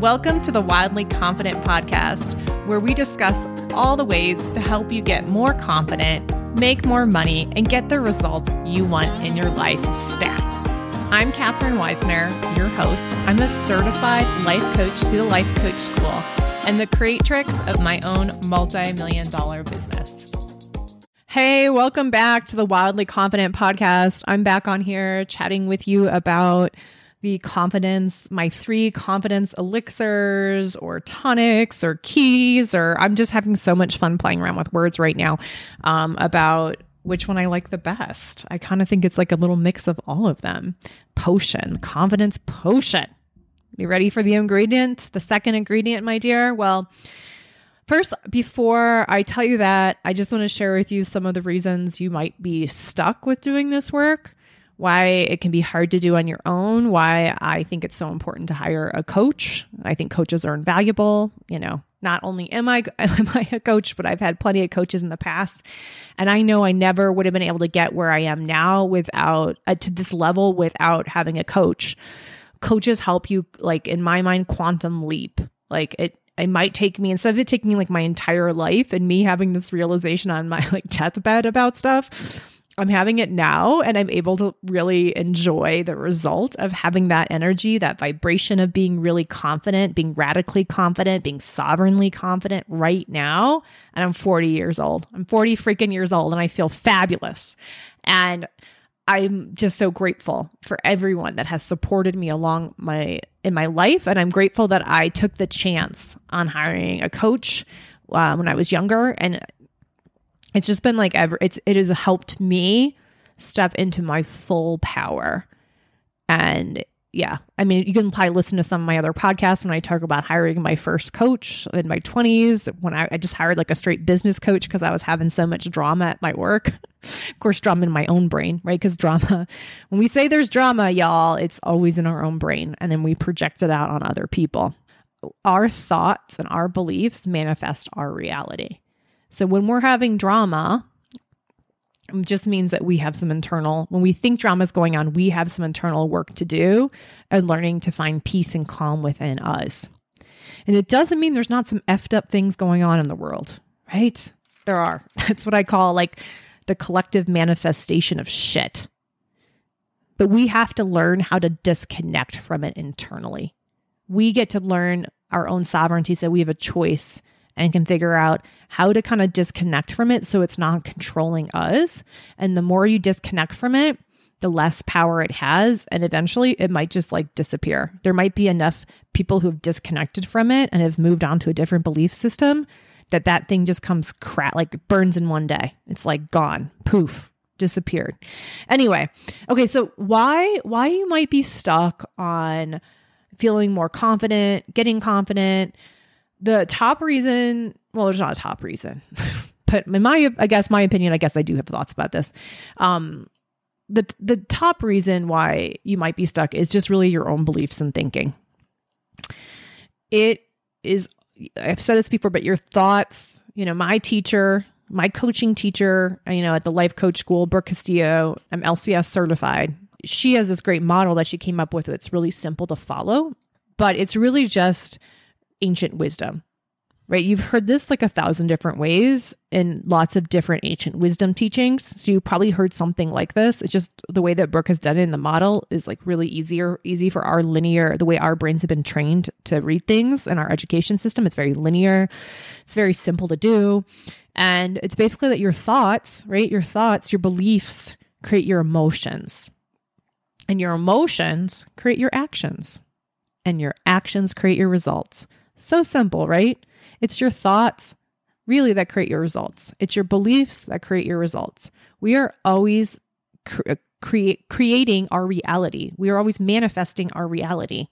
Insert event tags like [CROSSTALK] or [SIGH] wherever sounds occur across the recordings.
Welcome to the Wildly Confident podcast, where we discuss all the ways to help you get more confident, make more money, and get the results you want in your life stat. I'm Katherine Weissner, your host. I'm a certified life coach through the Life Coach School and the creatrix of my own multi million dollar business. Hey, welcome back to the Wildly Confident podcast. I'm back on here chatting with you about the confidence, my three confidence elixirs or tonics or keys, or I'm just having so much fun playing around with words right now um, about which one I like the best. I kind of think it's like a little mix of all of them. Potion, confidence potion. You ready for the ingredient? The second ingredient, my dear? Well, First, before I tell you that, I just want to share with you some of the reasons you might be stuck with doing this work why it can be hard to do on your own, why I think it's so important to hire a coach. I think coaches are invaluable. You know, not only am I [LAUGHS] am I a coach, but I've had plenty of coaches in the past, and I know I never would have been able to get where I am now without uh, to this level without having a coach. Coaches help you, like in my mind, quantum leap. Like it, it might take me instead of it taking me like my entire life and me having this realization on my [LAUGHS] like deathbed about stuff I'm having it now and I'm able to really enjoy the result of having that energy, that vibration of being really confident, being radically confident, being sovereignly confident right now. And I'm 40 years old. I'm 40 freaking years old and I feel fabulous. And I'm just so grateful for everyone that has supported me along my in my life and I'm grateful that I took the chance on hiring a coach uh, when I was younger and it's just been like ever it's it has helped me step into my full power. And yeah i mean you can probably listen to some of my other podcasts when i talk about hiring my first coach in my 20s when i, I just hired like a straight business coach because i was having so much drama at my work. [LAUGHS] Of course drama in my own brain right? Because drama [LAUGHS] when we say there's drama y'all it's always in our own brain and then we project it out on other people. Our thoughts and our beliefs manifest our reality so when we're having drama, just means that we have some internal, when we think drama is going on, we have some internal work to do and learning to find peace and calm within us. And it doesn't mean there's not some effed up things going on in the world, right? There are. [LAUGHS] That's what I call like the collective manifestation of shit. But we have to learn how to disconnect from it internally. We get to learn our own sovereignty so we have a choice and can figure out how to kind of disconnect from it so it's not controlling us. And the more you disconnect from it, the less power it has. And eventually it might just like disappear. There might be enough people who've disconnected from it and have moved on to a different belief system that that thing just comes crap, like burns in one day. It's like gone, poof, disappeared. Anyway, okay, so why why you might be stuck on feeling more confident, getting confident, the top reason, well, there's not a top reason, [LAUGHS] but in my, I guess my opinion, I guess I do have thoughts about this. Um, the the top reason why you might be stuck is just really your own beliefs and thinking. It is, I've said this before, but your thoughts. You know, my teacher, my coaching teacher, you know, at the Life Coach School, Brooke Castillo, I'm LCS certified. She has this great model that she came up with. It's really simple to follow, but it's really just ancient wisdom, right? You've heard this like a thousand different ways in lots of different ancient wisdom teachings. So you probably heard something like this. It's just the way that Brooke has done it in the model is like really easier, easy for our linear, the way our brains have been trained to read things in our education system. It's very linear. It's very simple to do. And it's basically that your thoughts, right? Your thoughts, your beliefs create your emotions. And your emotions create your actions. And your actions create your results. So simple, right? It's your thoughts really that create your results. It's your beliefs that create your results. We are always cre- uh, create creating our reality. We are always manifesting our reality.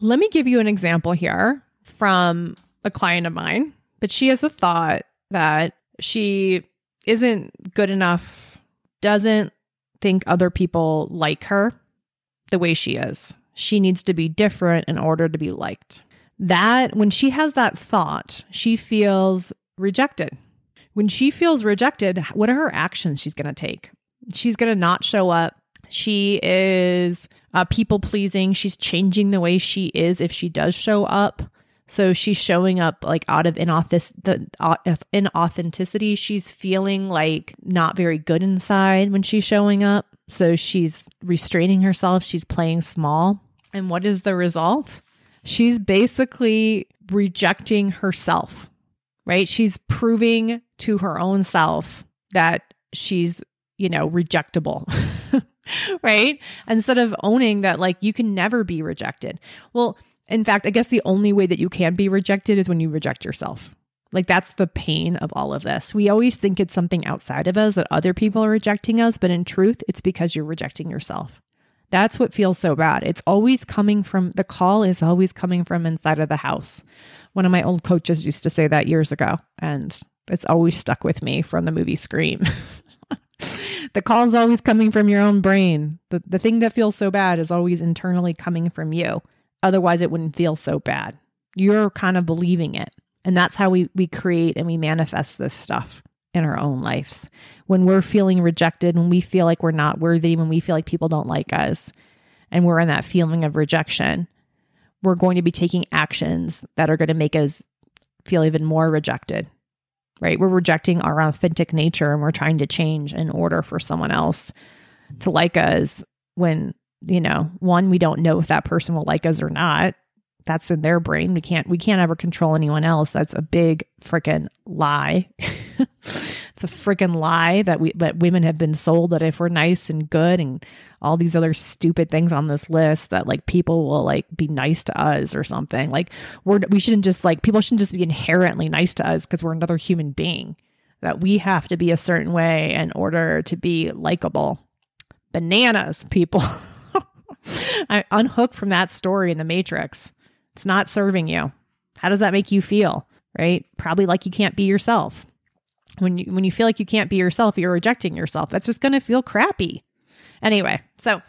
Let me give you an example here from a client of mine, but she has a thought that she isn't good enough, doesn't think other people like her the way she is. She needs to be different in order to be liked that when she has that thought, she feels rejected. When she feels rejected, what are her actions she's going to take? She's going to not show up. She is Uh, people pleasing. She's changing the way she is if she does show up. So she's showing up like out of inauthentic, the inauthenticity. She's feeling like not very good inside when she's showing up. So she's restraining herself. She's playing small. And what is the result? She's basically rejecting herself, right? She's proving to her own self that she's, you know, rejectable. [LAUGHS] right? Instead of owning that, like, you can never be rejected. Well, in fact, I guess the only way that you can be rejected is when you reject yourself. Like that's the pain of all of this. We always think it's something outside of us that other people are rejecting us, but in truth, it's because you're rejecting yourself. That's what feels so bad. It's always coming from the call is always coming from inside of the house. One of my old coaches used to say that years ago, and it's always stuck with me from the movie Scream. [LAUGHS] the call is always coming from your own brain. The, the thing that feels so bad is always internally coming from you. Otherwise, it wouldn't feel so bad. You're kind of believing it. And that's how we, we create and we manifest this stuff in our own lives. When we're feeling rejected, when we feel like we're not worthy, when we feel like people don't like us, and we're in that feeling of rejection, we're going to be taking actions that are going to make us feel even more rejected, right? We're rejecting our authentic nature and we're trying to change in order for someone else to like us when you know, one, we don't know if that person will like us or not. That's in their brain. We can't we can't ever control anyone else. That's a big freaking lie. [LAUGHS] a freaking lie that we that women have been sold that if we're nice and good and all these other stupid things on this list that like people will like be nice to us or something. Like we're we shouldn't just like people shouldn't just be inherently nice to us because we're another human being. That we have to be a certain way in order to be likable. Bananas, people. [LAUGHS] I unhook from that story in the Matrix. It's not serving you. How does that make you feel? Right? Probably like you can't be yourself. When you when you feel like you can't be yourself, you're rejecting yourself. That's just going to feel crappy. Anyway, so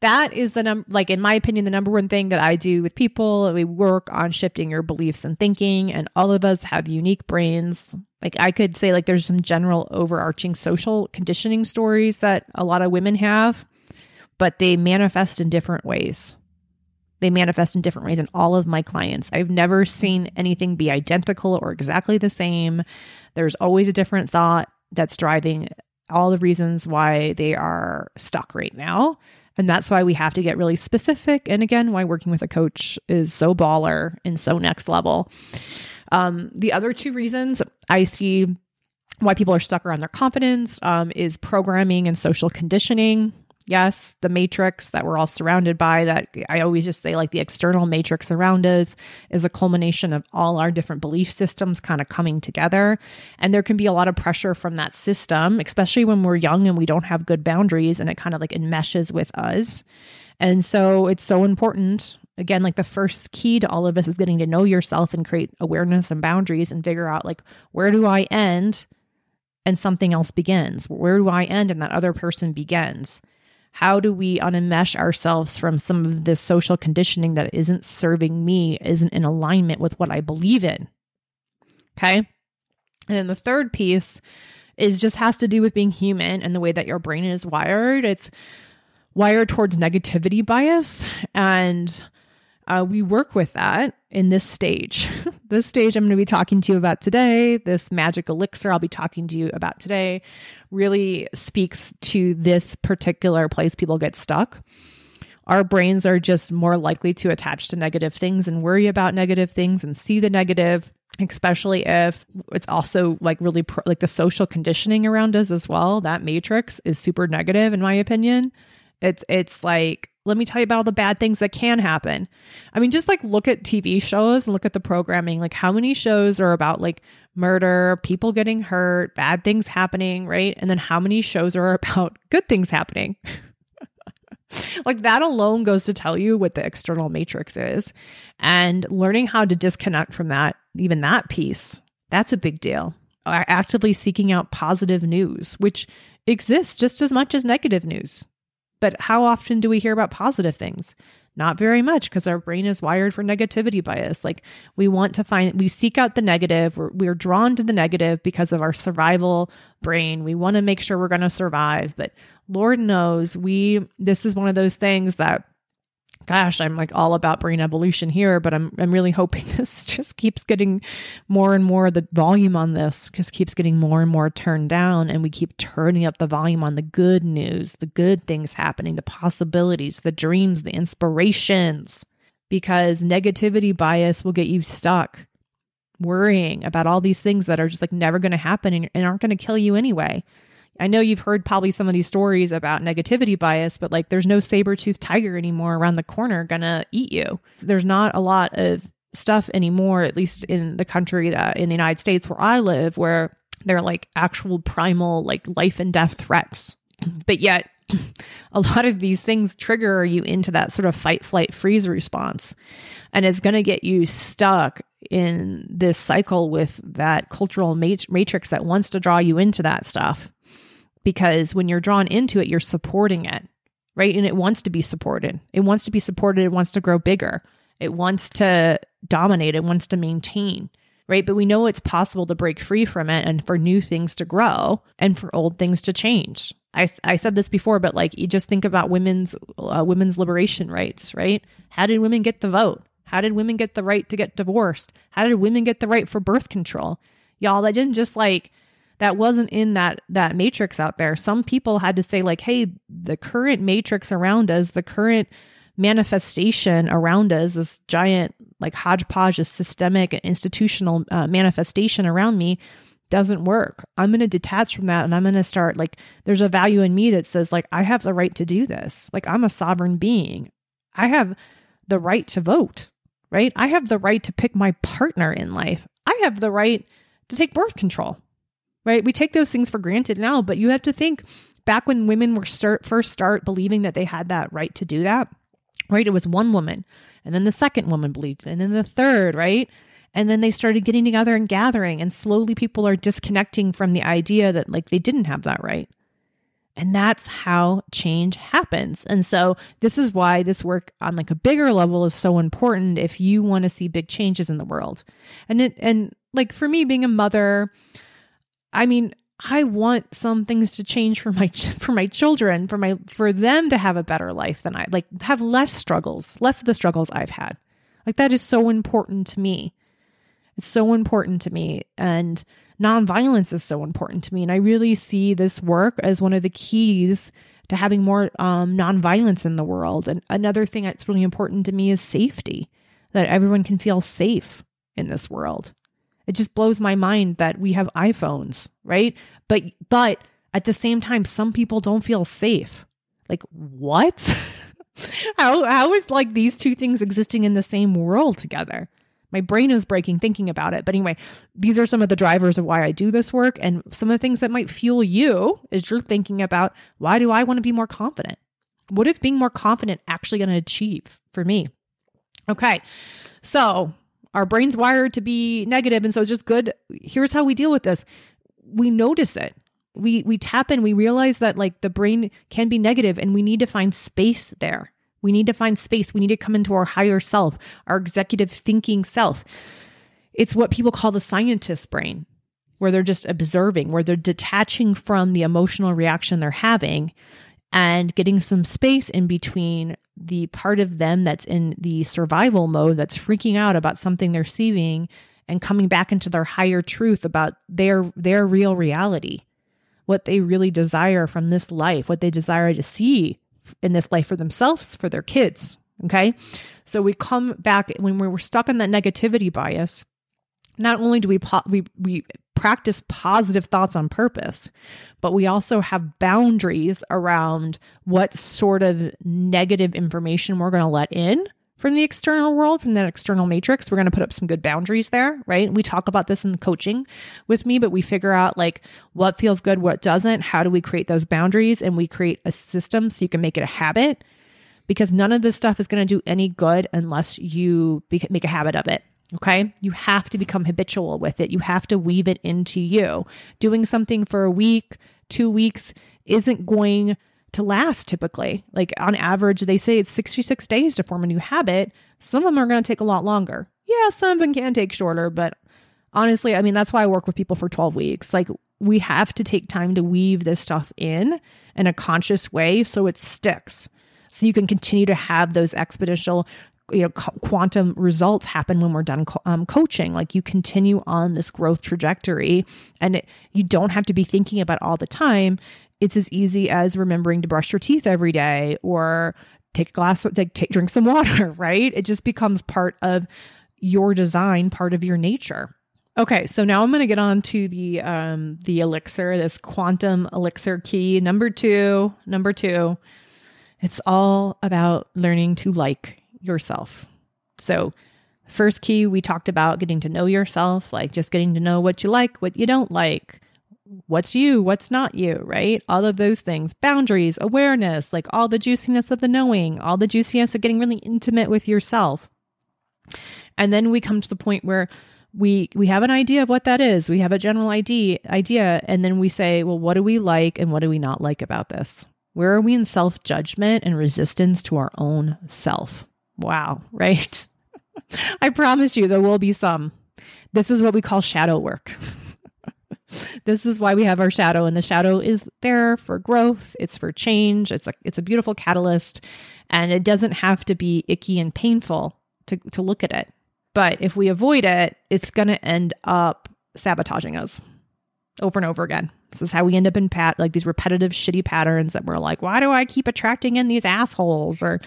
that is the number like in my opinion the number one thing that I do with people. We work on shifting your beliefs and thinking and all of us have unique brains. Like I could say like there's some general overarching social conditioning stories that a lot of women have but they manifest in different ways. They manifest in different ways in all of my clients. I've never seen anything be identical or exactly the same. There's always a different thought that's driving all the reasons why they are stuck right now. And that's why we have to get really specific. And again, why working with a coach is so baller and so next level. Um, the other two reasons I see why people are stuck around their confidence um, is programming and social conditioning. Yes, the matrix that we're all surrounded by, that I always just say, like the external matrix around us, is a culmination of all our different belief systems kind of coming together. And there can be a lot of pressure from that system, especially when we're young and we don't have good boundaries and it kind of like enmeshes with us. And so it's so important. Again, like the first key to all of this is getting to know yourself and create awareness and boundaries and figure out, like, where do I end and something else begins? Where do I end and that other person begins? How do we unmesh ourselves from some of this social conditioning that isn't serving me, isn't in alignment with what I believe in? Okay. And then the third piece is just has to do with being human and the way that your brain is wired. It's wired towards negativity bias. And uh, we work with that in this stage. [LAUGHS] this stage I'm going to be talking to you about today, this magic elixir I'll be talking to you about today, really speaks to this particular place people get stuck. Our brains are just more likely to attach to negative things and worry about negative things and see the negative, especially if it's also like really pro- like the social conditioning around us as well. That matrix is super negative, in my opinion. It's it's like let me tell you about all the bad things that can happen. I mean, just like look at TV shows and look at the programming. Like, how many shows are about like murder, people getting hurt, bad things happening, right? And then how many shows are [LAUGHS] about good things happening? [LAUGHS] like, that alone goes to tell you what the external matrix is. And learning how to disconnect from that, even that piece, that's a big deal. Actively seeking out positive news, which exists just as much as negative news. But how often do we hear about positive things? Not very much because our brain is wired for negativity bias. Like we want to find, we seek out the negative. We're, we're drawn to the negative because of our survival brain. We want to make sure we're going to survive. But Lord knows we, this is one of those things that gosh, I'm like all about brain evolution here, but I'm I'm really hoping [LAUGHS] this just keeps getting more and more the volume on this just keeps getting more and more turned down and we keep turning up the volume on the good news, the good things happening, the possibilities, the dreams, the inspirations because negativity bias will get you stuck worrying about all these things that are just like never going to happen and, and aren't going to kill you anyway. I know you've heard probably some of these stories about negativity bias, but like there's no saber toothed tiger anymore around the corner gonna eat you. There's not a lot of stuff anymore, at least in the country that in the United States where I live, where they're like actual primal, like life and death threats. But yet, [CLEARS THROAT] a lot of these things trigger you into that sort of fight, flight, freeze response. And it's going to get you stuck in this cycle with that cultural matrix that wants to draw you into that stuff because when you're drawn into it, you're supporting it, right? And it wants to be supported. It wants to be supported. It wants to grow bigger. It wants to dominate. It wants to maintain, right? But we know it's possible to break free from it and for new things to grow and for old things to change. I, I said this before, but like you just think about women's uh, women's liberation rights, right? How did women get the vote? How did women get the right to get divorced? How did women get the right for birth control? Y'all, that didn't just like that wasn't in that that matrix out there. Some people had to say like, "Hey, the current matrix around us, the current manifestation around us, this giant like hodgepodge of systemic and institutional uh, manifestation around me doesn't work. I'm going to detach from that and I'm going to start like there's a value in me that says like I have the right to do this. Like I'm a sovereign being. I have the right to vote, right? I have the right to pick my partner in life. I have the right to take birth control right? We take those things for granted now, but you have to think back when women were start, first start believing that they had that right to do that, right? It was one woman, and then the second woman believed it, and then the third, right? And then they started getting together and gathering, and slowly people are disconnecting from the idea that like they didn't have that right. And that's how change happens. And so this is why this work on like a bigger level is so important if you want to see big changes in the world. And it and like for me being a mother, I mean, I want some things to change for my for my children, for my for them to have a better life than I like have less struggles, less of the struggles I've had. Like that is so important to me. It's so important to me and nonviolence is so important to me and I really see this work as one of the keys to having more um, nonviolence in the world. And another thing that's really important to me is safety, that everyone can feel safe in this world. It just blows my mind that we have iPhones, right? But but at the same time some people don't feel safe. Like what? [LAUGHS] how how is like these two things existing in the same world together? My brain is breaking thinking about it. But anyway, these are some of the drivers of why I do this work and some of the things that might fuel you as you're thinking about why do I want to be more confident? What is being more confident actually going to achieve for me? Okay. So, our brain's wired to be negative and so it's just good. Here's how we deal with this. We notice it. We we tap in. We realize that like the brain can be negative and we need to find space there. We need to find space. We need to come into our higher self our executive thinking self. It's what people call the scientist brain where they're just observing where they're detaching from the emotional reaction they're having and getting some space in between the part of them that's in the survival mode that's freaking out about something they're seeing and coming back into their higher truth about their their real reality. What they really desire from this life what they desire to see in this life for themselves for their kids okay? So we come back when we're stuck in that negativity bias not only do we we we practice positive thoughts on purpose, but we also have boundaries around what sort of negative information we're going to let in from the external world, from that external matrix. We're going to put up some good boundaries there, right? We talk about this in coaching with me, but we figure out like what feels good, what doesn't. How do we create those boundaries? And we create a system so you can make it a habit because none of this stuff is going to do any good unless you make a habit of it. Okay. You have to become habitual with it. You have to weave it into you. Doing something for a week, two weeks isn't going to last typically. Like on average, they say it's 66 days to form a new habit. Some of them are going to take a lot longer. Yeah, some of them can take shorter, but honestly, I mean, that's why I work with people for 12 weeks. Like we have to take time to weave this stuff in in a conscious way so it sticks. So you can continue to have those exponential you know qu- quantum results happen when we're done co- um, coaching like you continue on this growth trajectory and it, you don't have to be thinking about all the time it's as easy as remembering to brush your teeth every day or take a glass take, take drink some [LAUGHS] water right it just becomes part of your design part of your nature Okay, so now I'm going to get on to the um the elixir, this quantum elixir key number 2. Number 2. It's all about learning to like yourself. So, first key we talked about getting to know yourself, like just getting to know what you like, what you don't like, what's you, what's not you, right? All of those things, boundaries, awareness, like all the juiciness of the knowing, all the juiciness of getting really intimate with yourself. And then we come to the point where we we have an idea of what that is. We have a general idea idea and then we say, well, what do we like and what do we not like about this? Where are we in self-judgment and resistance to our own self? Wow, right? [LAUGHS] I promise you there will be some. This is what we call shadow work. [LAUGHS] this is why we have our shadow and the shadow is there for growth, it's for change, it's a it's a beautiful catalyst and it doesn't have to be icky and painful to to look at it but if we avoid it, it's going to end up sabotaging us over and over again. This is how we end up in pat like these repetitive shitty patterns that we're like, why do I keep attracting in these assholes or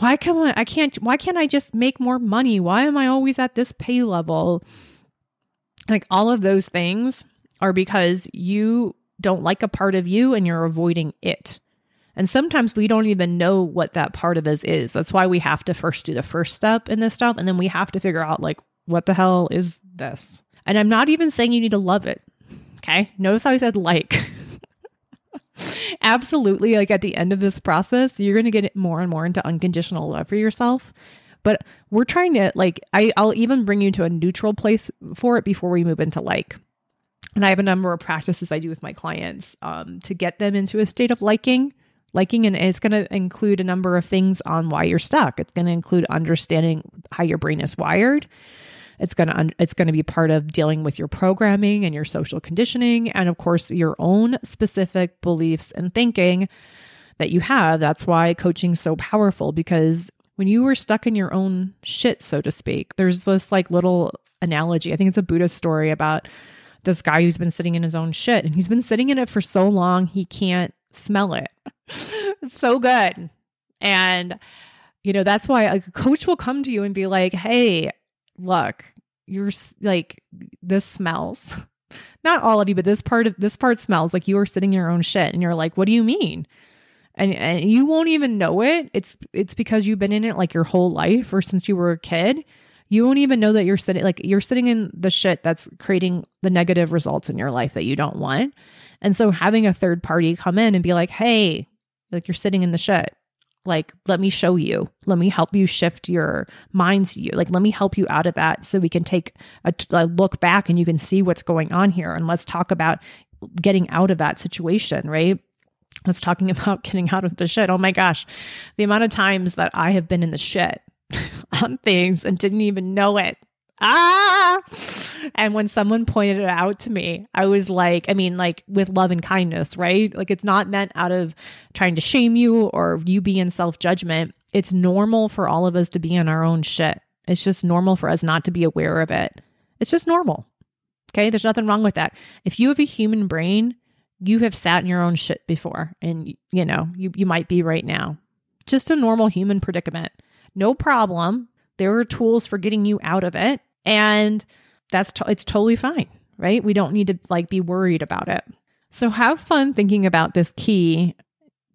why can I, I can't why can't I just make more money? Why am I always at this pay level? Like all of those things are because you don't like a part of you and you're avoiding it. And sometimes we don't even know what that part of us is. That's why we have to first do the first step in this stuff. And then we have to figure out, like, what the hell is this? And I'm not even saying you need to love it. Okay. Notice how I said like. [LAUGHS] Absolutely. Like at the end of this process, you're going to get more and more into unconditional love for yourself. But we're trying to, like, I, I'll even bring you to a neutral place for it before we move into like. And I have a number of practices I do with my clients um, to get them into a state of liking liking and it's going to include a number of things on why you're stuck it's going to include understanding how your brain is wired it's going to it's going to be part of dealing with your programming and your social conditioning and of course your own specific beliefs and thinking that you have. That's why coaching's so powerful because when you were stuck in your own shit so to speak there's this like little analogy. I think it's a buddhist story about this guy who's been sitting in his own shit and he's been sitting in it for so long he can't smell it. It's [LAUGHS] so good. And, you know, that's why a coach will come to you and be like, hey, look, you're like, this smells. [LAUGHS] Not all of you, but this part of this part smells like you are sitting your own shit. And you're like, what do you mean? And, and you won't even know it. It's it's because you've been in it like your whole life or since you were a kid. You won't even know that you're sitting like you're sitting in the shit that's creating the negative results in your life that you don't want. And so having a third party come in and be like, hey, like you're sitting in the shit. Like, let me show you. Let me help you shift your minds. You like, let me help you out of that so we can take a, a look back and you can see what's going on here. And let's talk about getting out of that situation, right? Let's talking [LAUGHS] about getting out of the shit. Oh my gosh, the amount of times that I have been in the shit [LAUGHS] on things and didn't even know it ah. And when someone pointed it out to me, I was like, I mean, like with love and kindness, right? Like it's not meant out of trying to shame you or you be in self judgment. It's normal for all of us to be in our own shit. It's just normal for us not to be aware of it. It's just normal. Okay. There's nothing wrong with that. If you have a human brain, you have sat in your own shit before and you know, you, you might be right now. Just a normal human predicament. No problem. There are tools for getting you out of it and that's to- it's totally fine, right? We don't need to like be worried about it. So have fun thinking about this key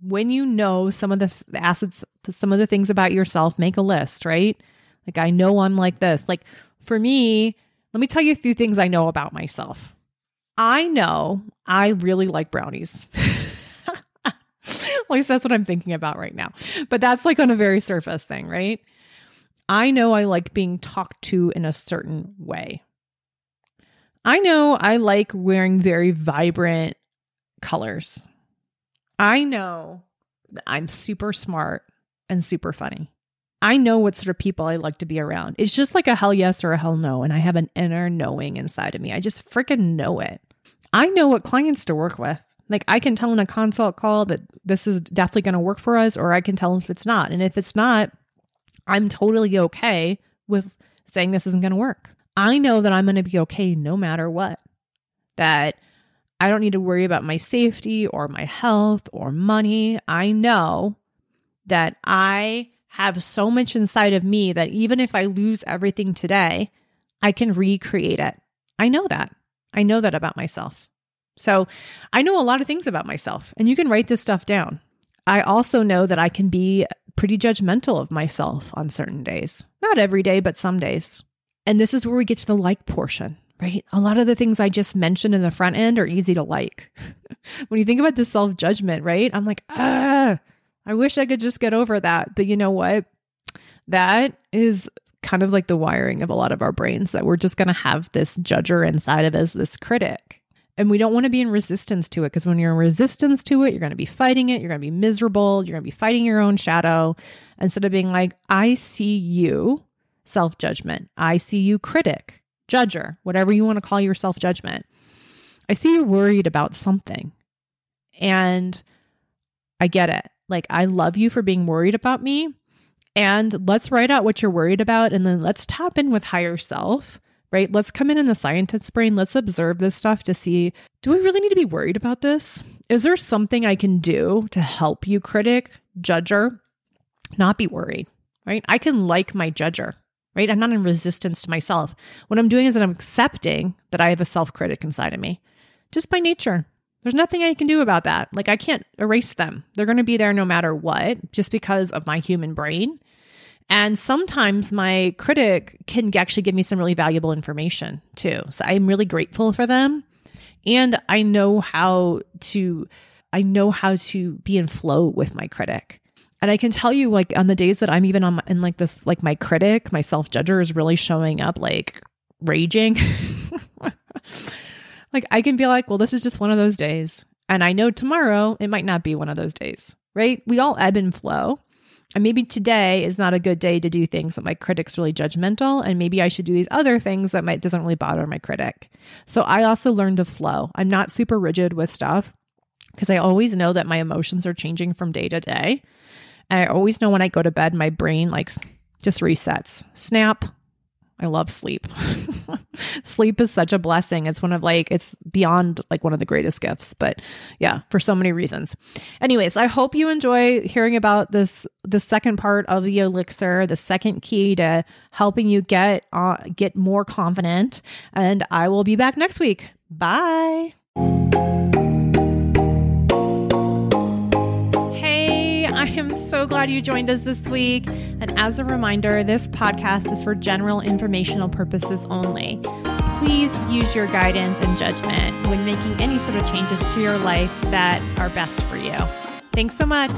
when you know some of the, assets, some of the things about yourself, make a list, right? Like I know I'm like this. Like for me, let me tell you a few things I know about myself. I know I really like brownies. [LAUGHS] At least that's what I'm thinking about right now. But that's like on a very surface thing, right? I know I like being talked to in a certain way. I know I like wearing very vibrant colors. I know I'm super smart and super funny. I know what sort of people I like to be around. It's just like a hell yes or a hell no. And I have an inner knowing inside of me. I just freaking know it. I know what clients to work with. Like I can tell in a consult call that this is definitely going to work for us, or I can tell them if it's not. And if it's not, I'm totally okay with saying this isn't going to work. I know that I'm going to be okay no matter what. That I don't need to worry about my safety or my health or money. I know that I have so much inside of me that even if I lose everything today, I can recreate it. I know that. I know that about myself. So I know a lot of things about myself, and you can write this stuff down. I also know that I can be pretty judgmental of myself on certain days. Not every day, but some days. And this is where we get to the like portion, right? A lot of the things I just mentioned in the front end are easy to like. [LAUGHS] when you think about the self judgment, right? I'm like, ah, I wish I could just get over that. But you know what? That is kind of like the wiring of a lot of our brains that we're just going to have this judger inside of us, this critic. And we don't want to be in resistance to it because when you're in resistance to it, you're going to be fighting it. You're going to be miserable. You're going to be fighting your own shadow instead of being like, I see you, self judgment. I see you, critic, judger, whatever you want to call your self judgment. I see you're worried about something. And I get it. Like, I love you for being worried about me. And let's write out what you're worried about. And then let's tap in with higher self right? Let's come in in the scientist's brain. Let's observe this stuff to see do we really need to be worried about this? Is there something I can do to help you, critic, judger, not be worried, right? I can like my judger, right? I'm not in resistance to myself. What I'm doing is that I'm accepting that I have a self critic inside of me just by nature. There's nothing I can do about that. Like, I can't erase them. They're going to be there no matter what, just because of my human brain. And sometimes my critic can actually give me some really valuable information too. So I'm really grateful for them. And I know how to I know how to be in flow with my critic. And I can tell you like on the days that I'm even on my, in like this like my critic, my self-judger is really showing up like raging. [LAUGHS] like I can be like, well, this is just one of those days. And I know tomorrow it might not be one of those days, right? We all ebb and flow. And maybe today is not a good day to do things that my critic's really judgmental. And maybe I should do these other things that might doesn't really bother my critic. So I also learned to flow. I'm not super rigid with stuff because I always know that my emotions are changing from day to day. And I always know when I go to bed, my brain like just resets. Snap, I love sleep. [LAUGHS] sleep is such a blessing. It's one of like, it's beyond like one of the greatest gifts. But yeah, for so many reasons. Anyways, I hope you enjoy hearing about this, the second part of the elixir, the second key to helping you get, uh, get more confident. And I will be back next week. Bye. I am so glad you joined us this week. And as a reminder, this podcast is for general informational purposes only. Please use your guidance and judgment when making any sort of changes to your life that are best for you. Thanks so much.